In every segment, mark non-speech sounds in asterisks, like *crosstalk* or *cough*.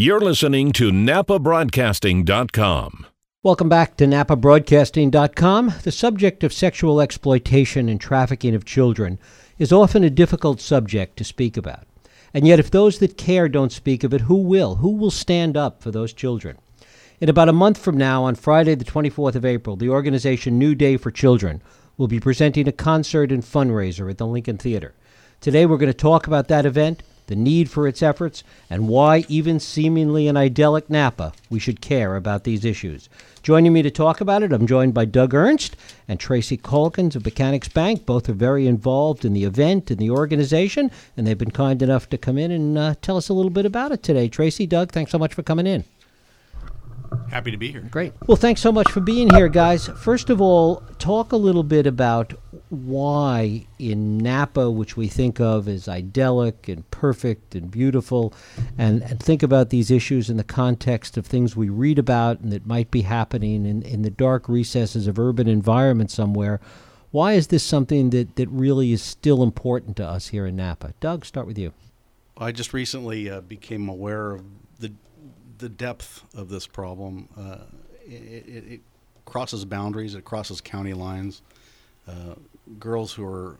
You're listening to NapaBroadcasting.com. Welcome back to NapaBroadcasting.com. The subject of sexual exploitation and trafficking of children is often a difficult subject to speak about. And yet, if those that care don't speak of it, who will? Who will stand up for those children? In about a month from now, on Friday, the 24th of April, the organization New Day for Children will be presenting a concert and fundraiser at the Lincoln Theater. Today, we're going to talk about that event the need for its efforts, and why, even seemingly an idyllic Napa, we should care about these issues. Joining me to talk about it, I'm joined by Doug Ernst and Tracy Calkins of Mechanics Bank. Both are very involved in the event and the organization, and they've been kind enough to come in and uh, tell us a little bit about it today. Tracy, Doug, thanks so much for coming in. Happy to be here. Great. Well, thanks so much for being here, guys. First of all, talk a little bit about why in Napa, which we think of as idyllic and perfect and beautiful, and, and think about these issues in the context of things we read about and that might be happening in, in the dark recesses of urban environments somewhere. Why is this something that, that really is still important to us here in Napa? Doug, start with you. I just recently uh, became aware of the the depth of this problem. Uh, it, it, it, crosses boundaries. It crosses county lines. Uh, girls who are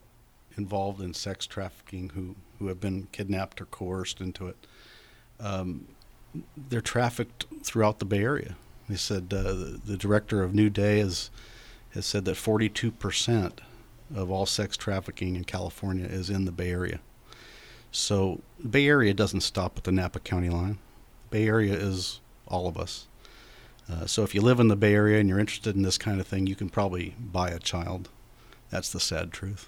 involved in sex trafficking who, who have been kidnapped or coerced into it. Um, they're trafficked throughout the Bay Area. They said uh, the, the, director of New Day has, has said that 42% of all sex trafficking in California is in the Bay Area. So the Bay Area doesn't stop at the Napa County line. Bay Area is all of us. Uh, so if you live in the Bay Area and you're interested in this kind of thing, you can probably buy a child. That's the sad truth.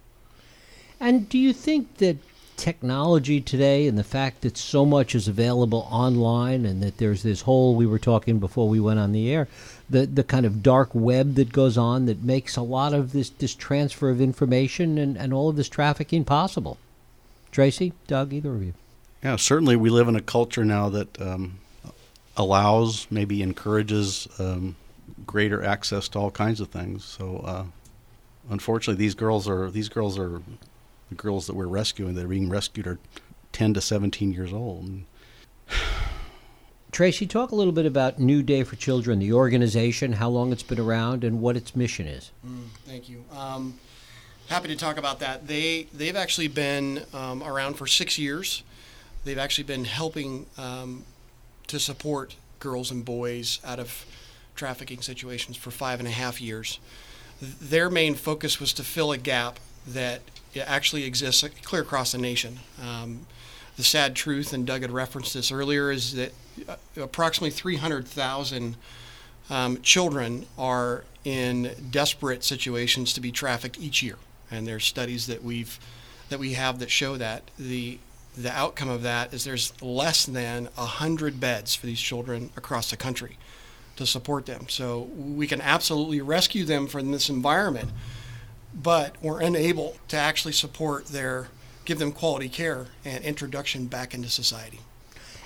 And do you think that technology today and the fact that so much is available online and that there's this whole we were talking before we went on the air the the kind of dark web that goes on that makes a lot of this this transfer of information and, and all of this trafficking possible tracy doug either of you yeah certainly we live in a culture now that um, allows maybe encourages um, greater access to all kinds of things so uh, unfortunately, these girls are these girls are the girls that we're rescuing that are being rescued are 10 to 17 years old. *sighs* Tracy, talk a little bit about New Day for Children, the organization, how long it's been around, and what its mission is. Mm, thank you. Um, happy to talk about that. They they've actually been um, around for six years. They've actually been helping um, to support girls and boys out of trafficking situations for five and a half years their main focus was to fill a gap that actually exists clear across the nation. Um, the sad truth, and Doug had referenced this earlier, is that uh, approximately 300,000 um, children are in desperate situations to be trafficked each year, and there's studies that we've that we have that show that the the outcome of that is there's less than 100 beds for these children across the country to support them. So we can absolutely rescue them from this environment, but we're unable to actually support their, give them quality care and introduction back into society.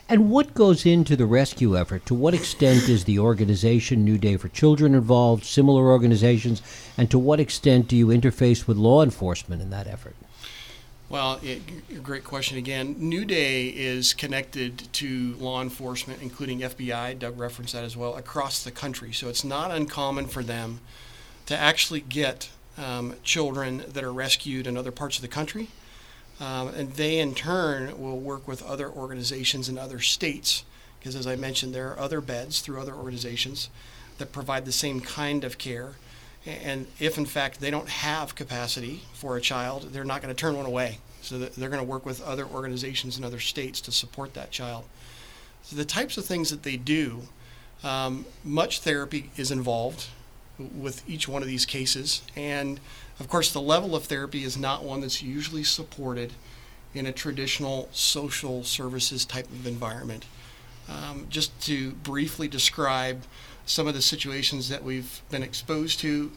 And what goes into the rescue effort? To what extent is the organization New Day for Children involved, similar organizations, and to what extent do you interface with law enforcement in that effort? Well, it, great question again. New Day is connected to law enforcement, including FBI. Doug referenced that as well, across the country. So it's not uncommon for them to actually get um, children that are rescued in other parts of the country. Um, and they, in turn, will work with other organizations in other states. Because, as I mentioned, there are other beds through other organizations that provide the same kind of care and if, in fact, they don't have capacity for a child, they're not going to turn one away. So they're going to work with other organizations in other states to support that child. So the types of things that they do, um, much therapy is involved with each one of these cases. And of course, the level of therapy is not one that's usually supported in a traditional social services type of environment. Um, just to briefly describe some of the situations that we've been exposed to,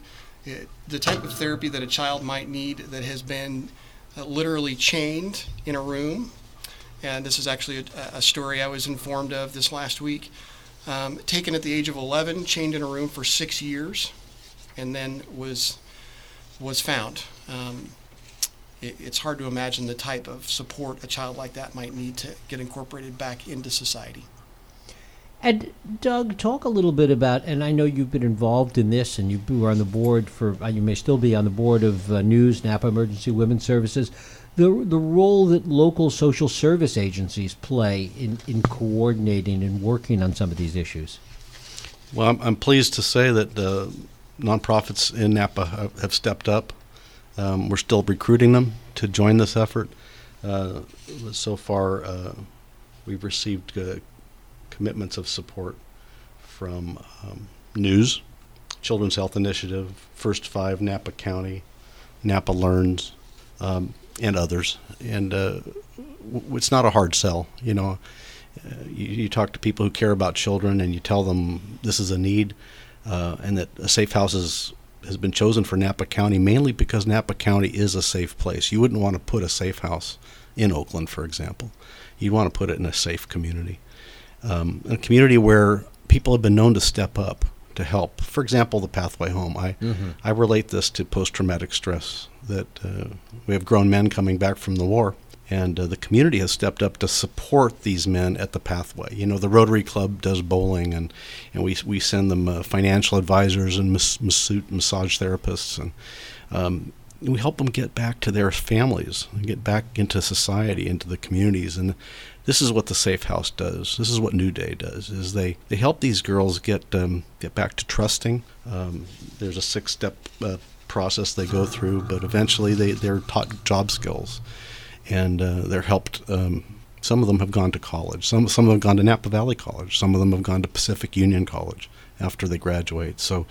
it, the type of therapy that a child might need that has been uh, literally chained in a room. And this is actually a, a story I was informed of this last week. Um, taken at the age of 11, chained in a room for six years, and then was was found. Um, it, it's hard to imagine the type of support a child like that might need to get incorporated back into society. And Doug, talk a little bit about, and I know you've been involved in this, and you were on the board for, uh, you may still be on the board of uh, News Napa Emergency Women's Services, the the role that local social service agencies play in, in coordinating and working on some of these issues. Well, I'm, I'm pleased to say that uh, nonprofits in Napa have, have stepped up. Um, we're still recruiting them to join this effort. Uh, so far, uh, we've received commitments of support from um, News, Children's Health Initiative, First Five Napa County, Napa Learns, um, and others. And uh, w- it's not a hard sell. You know, uh, you, you, talk to people who care about children, and you tell them this is a need, uh, and that a safe house is, has been chosen for Napa County mainly because Napa County is a safe place. You wouldn't want to put a safe house in Oakland, for example. You'd want to put it in a safe community um, a community where people have been known to step up to help. For example, the pathway home. I mm-hmm. I relate this to post traumatic stress. That uh, we have grown men coming back from the war, and uh, the community has stepped up to support these men at the pathway. You know, the Rotary Club does bowling, and and we we send them uh, financial advisors and mas- massage therapists, and um, we help them get back to their families, get back into society, into the communities, and this is what the Safe House does. This is what New Day does. Is they, they help these girls get um, get back to trusting. Um, there's a six step uh, process they go through, but eventually they they're taught job skills, and uh, they're helped. Um, some of them have gone to college. Some some have gone to Napa Valley College. Some of them have gone to Pacific Union College after they graduate. So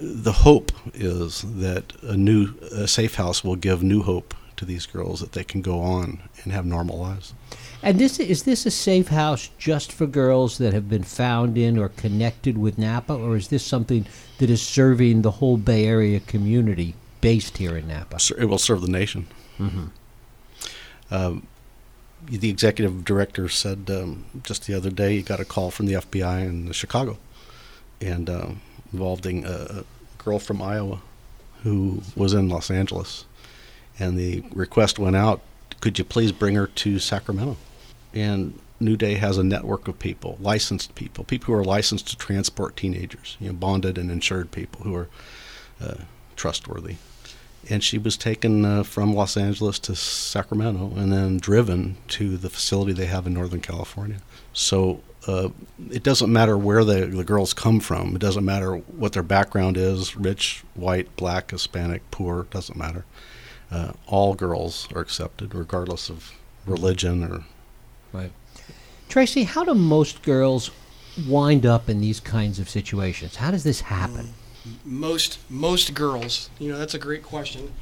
the hope is that a new a safe house will give new hope to these girls that they can go on and have normal lives. And this is this a safe house just for girls that have been found in or connected with Napa, or is this something that is serving the whole Bay Area community based here in Napa? It will serve the nation. Mm-hmm. Um, the executive director said um, just the other day he got a call from the FBI in Chicago, and um, involving a girl from Iowa who was in Los Angeles, and the request went out: Could you please bring her to Sacramento? and New Day has a network of people, licensed people, people who are licensed to transport teenagers, you know, bonded and insured people who are uh, trustworthy. And she was taken uh, from Los Angeles to Sacramento and then driven to the facility they have in Northern California. So uh, it doesn't matter where the, the girls come from. It doesn't matter what their background is rich, white, black, Hispanic, poor, doesn't matter. Uh, all girls are accepted, regardless of religion or Right. Tracy, how do most girls wind up in these kinds of situations? How does this happen? Most most girls, you know, that's a great question.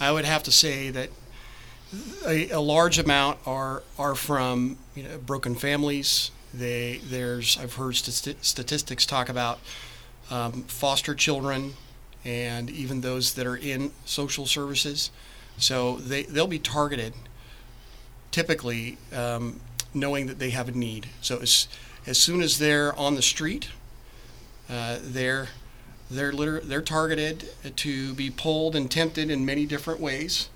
I would have to say that a, a large amount are are from you know broken families. They there's I've heard st- statistics talk about um, foster children and even those that are in social services. So they they'll be targeted typically um, knowing that they have a need. So as as soon as they're on the street, uh, they're they're liter- they're targeted to be pulled and tempted in many different ways.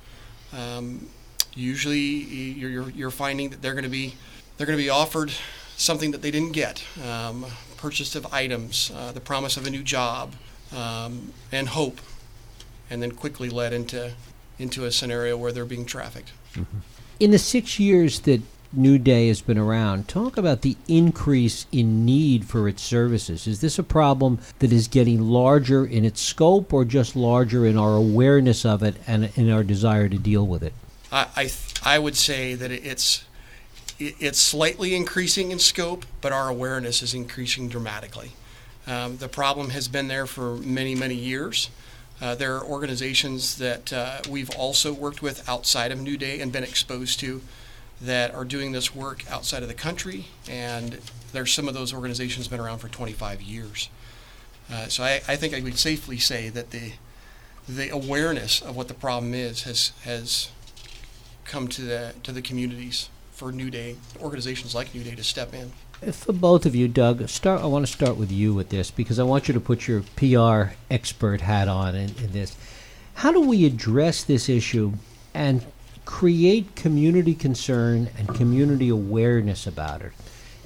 Um, usually, you're, you're, you're finding that they're going to be they're going to be offered something that they didn't get, um, purchase of items, uh, the promise of a new job, um, and hope, and then quickly led into into a scenario where they're being trafficked. Mm-hmm. In the six years that New Day has been around. Talk about the increase in need for its services. Is this a problem that is getting larger in its scope or just larger in our awareness of it and in our desire to deal with it? I, I, I would say that it's it's slightly increasing in scope, but our awareness is increasing dramatically. Um, the problem has been there for many, many years. Uh, there are organizations that uh, we've also worked with outside of New Day and been exposed to that are doing this work outside of the country, and there's some of those organizations been around for 25 years. Uh, so I, I think I would safely say that the the awareness of what the problem is has has come to the to the communities for New Day organizations like New Day to step in. For both of you, Doug, start. I want to start with you with this because I want you to put your PR expert hat on in, in this. How do we address this issue and create community concern and community awareness about it.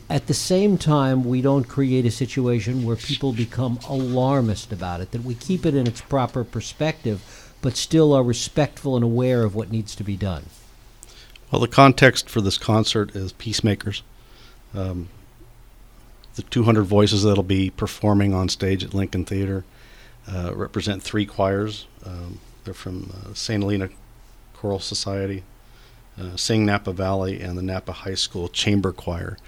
at the same time, we don't create a situation where people become alarmist about it, that we keep it in its proper perspective, but still are respectful and aware of what needs to be done. Well, the context for this concert is peacemakers. Um, the 200 voices that'll be performing on stage at Lincoln Theater uh, represent three choirs. Um, they're from uh, St. Helena Choral Society, uh, Sing Napa Valley, and the Napa High School Chamber Choir.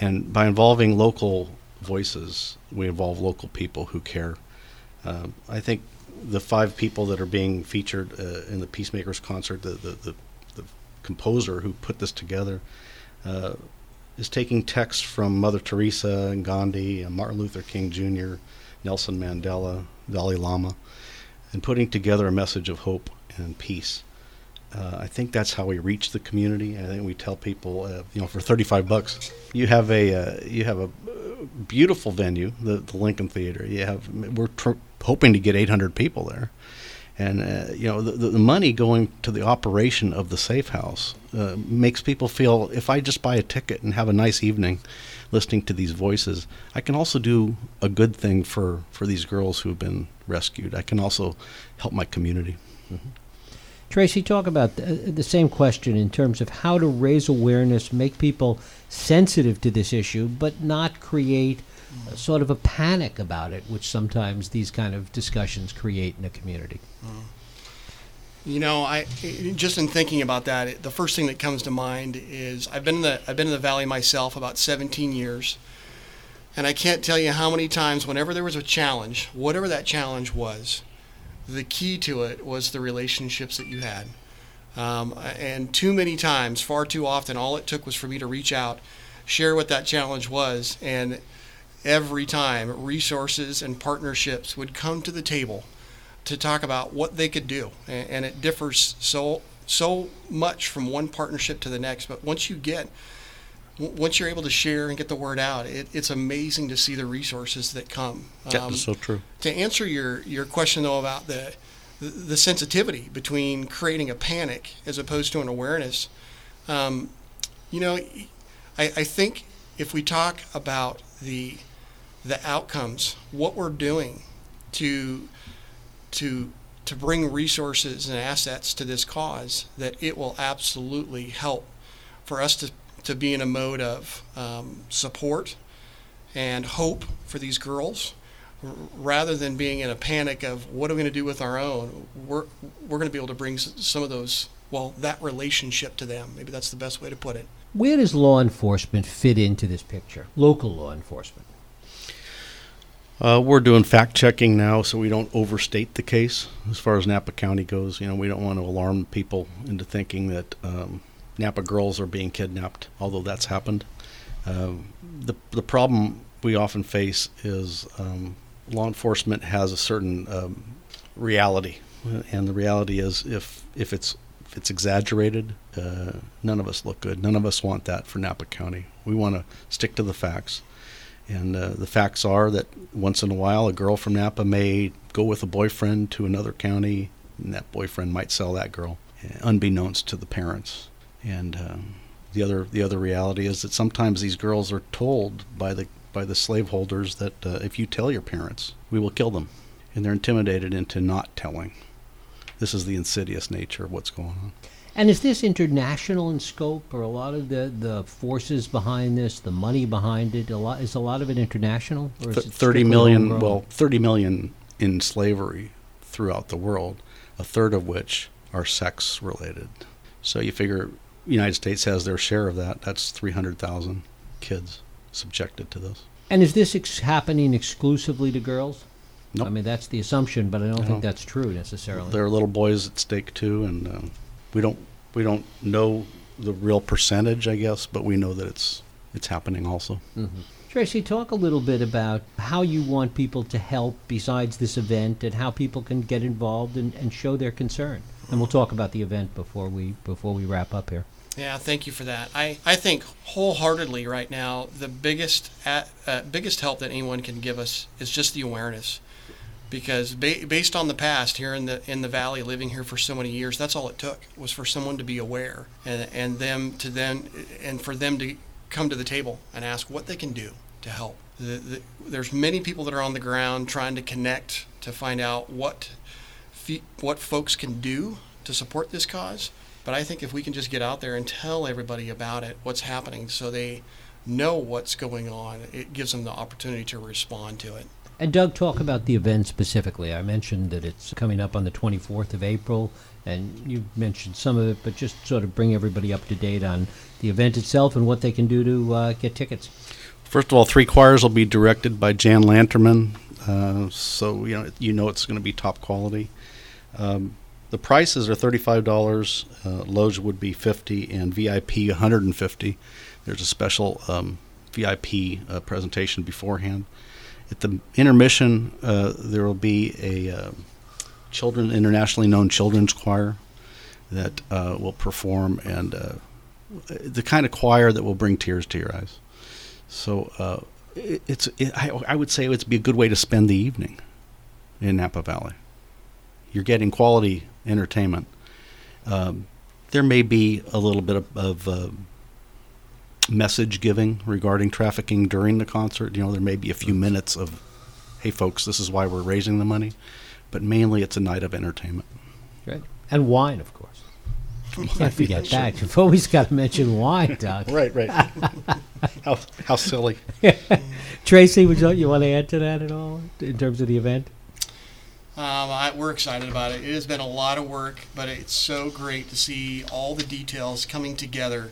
And by involving local voices, we involve local people who care. Um, I think the five people that are being featured uh, in the Peacemakers concert, the, the, the, the, composer who put this together, uh, is taking texts from Mother Teresa and Gandhi and Martin Luther King Jr., Nelson Mandela, Dalai Lama, and putting together a message of hope and peace. Uh, I think that's how we reach the community. I think we tell people, uh, you know, for 35 bucks, you have a uh, you have a beautiful venue, the, the Lincoln Theater. You have we're tr- hoping to get 800 people there, and uh, you know the, the money going to the operation of the safe house uh, makes people feel if I just buy a ticket and have a nice evening listening to these voices, I can also do a good thing for for these girls who have been rescued. I can also help my community. Mm-hmm. Tracy, talk about the, the, same question in terms of how to raise awareness, make people sensitive to this issue, but not create sort of a panic about it, which sometimes these kind of discussions create in a community. Mm. You know, I just in thinking about that, the first thing that comes to mind is I've been in the I've been in the valley myself about 17 years, and I can't tell you how many times whenever there was a challenge, whatever that challenge was, the key to it was the relationships that you had. Um, and too many times, far too often, all it took was for me to reach out, share what that challenge was, and every time resources and partnerships would come to the table to talk about what they could do, and, it differs so so much from one partnership to the next. But once you get once you're able to share and get the word out, it, it's amazing to see the resources that come. Yeah, um, so true. To answer your, your question though about the the sensitivity between creating a panic as opposed to an awareness, um, you know, I, I think if we talk about the the outcomes, what we're doing to to to bring resources and assets to this cause, that it will absolutely help for us to, to be in a mode of um, support and hope for these girls rather than being in a panic of what are we going to do with our own? We're, we're going to be able to bring some of those well that relationship to them. Maybe that's the best way to put it. Where does law enforcement fit into this picture? Local law enforcement uh, we're doing fact checking now, so we don't overstate the case as far as Napa County goes. You know, we don't want to alarm people into thinking that um, Napa girls are being kidnapped, although that's happened. Uh, the the problem we often face is um, law enforcement has a certain um, reality, and the reality is if if it's if it's exaggerated, uh, none of us look good. None of us want that for Napa County. We want to stick to the facts. And uh, the facts are that once in a while, a girl from Napa may go with a boyfriend to another county, and that boyfriend might sell that girl, unbeknownst to the parents. And um, the other the other reality is that sometimes these girls are told by the by the slaveholders that uh, if you tell your parents, we will kill them, and they're intimidated into not telling. This is the insidious nature of what's going on. And is this international in scope, or a lot of the, the forces behind this, the money behind it? A lot is a lot of it international, or Th- thirty million. Well, thirty million in slavery throughout the world, a third of which are sex related. So you figure United States has their share of that. That's three hundred thousand kids subjected to this. And is this ex- happening exclusively to girls? Nope. I mean, that's the assumption, but I don't think that's true necessarily. There are little boys at stake too, and um, we don't we don't know the real percentage, I guess, but we know that it's it's happening also. Mm-hmm. Tracy, talk a little bit about how you want people to help besides this event, and how people can get involved and, and show their concern. And we'll talk about the event before we before we wrap up here. Yeah, thank you for that. I, I think wholeheartedly right now the biggest at, uh, biggest help that anyone can give us is just the awareness because ba- based on the past here in the in the valley living here for so many years that's all it took was for someone to be aware and and them to then and for them to come to the table and ask what they can do to help. The, the, there's many people that are on the ground trying to connect to find out what fe- what folks can do to support this cause. But I think if we can just get out there and tell everybody about it, what's happening, so they know what's going on, it gives them the opportunity to respond to it. And Doug, talk about the event specifically. I mentioned that it's coming up on the 24th of April, and you mentioned some of it, but just sort of bring everybody up to date on the event itself and what they can do to uh, get tickets. First of all, three choirs will be directed by Jan Lanterman, uh, so you know you know it's going to be top quality. Um, the prices are thirty-five dollars. Uh, Loge would be fifty, and VIP one hundred and fifty. There's a special um, VIP uh, presentation beforehand. At the intermission, uh, there will be a uh, children internationally known children's choir that uh, will perform, and uh, the kind of choir that will bring tears to your eyes. So uh, it, it's it, I, I would say it would be a good way to spend the evening in Napa Valley. You're getting quality entertainment. Um, there may be a little bit of, of uh, message giving regarding trafficking during the concert. You know, there may be a few minutes of, "Hey, folks, this is why we're raising the money," but mainly it's a night of entertainment. Great. And wine, of course. You can't forget that. You've always got to mention wine, Doug. *laughs* Right, right. *laughs* how how silly. *laughs* Tracy, would you, you want to add to that at all in terms of the event? Um, I, we're excited about it. It has been a lot of work, but it's so great to see all the details coming together.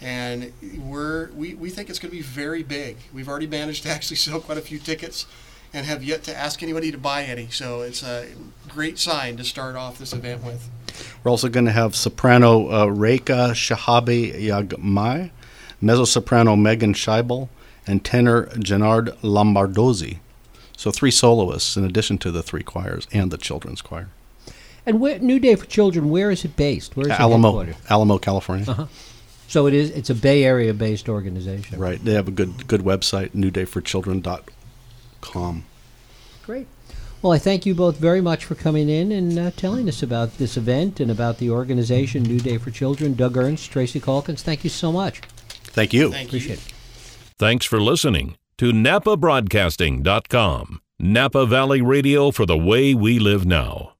And we're, we, we think it's going to be very big. We've already managed to actually *laughs* sell quite a few tickets and have yet to ask anybody to buy any. So it's a great sign to start off this event with. We're also going to have soprano uh, Reika Shahabi Yagmai, mezzo soprano Megan Scheibel, and tenor Gennard Lombardozzi. So three soloists in addition to the three choirs and the children's choir. And where, New Day for Children, where is it based? Where is it Alamo, headquartered? Alamo, California. Uh-huh. So it is. It's a Bay Area based organization. Right. They have a good good website, newdayforchildren.com. Great. Well, I thank you both very much for coming in and uh, telling us about this event and about the organization New Day for Children. Doug Ernst, Tracy Calkins, thank you so much. Thank you. Thank Appreciate you. it. Thanks for listening to NapaBroadcasting.com. Napa Valley Radio for the way we live now.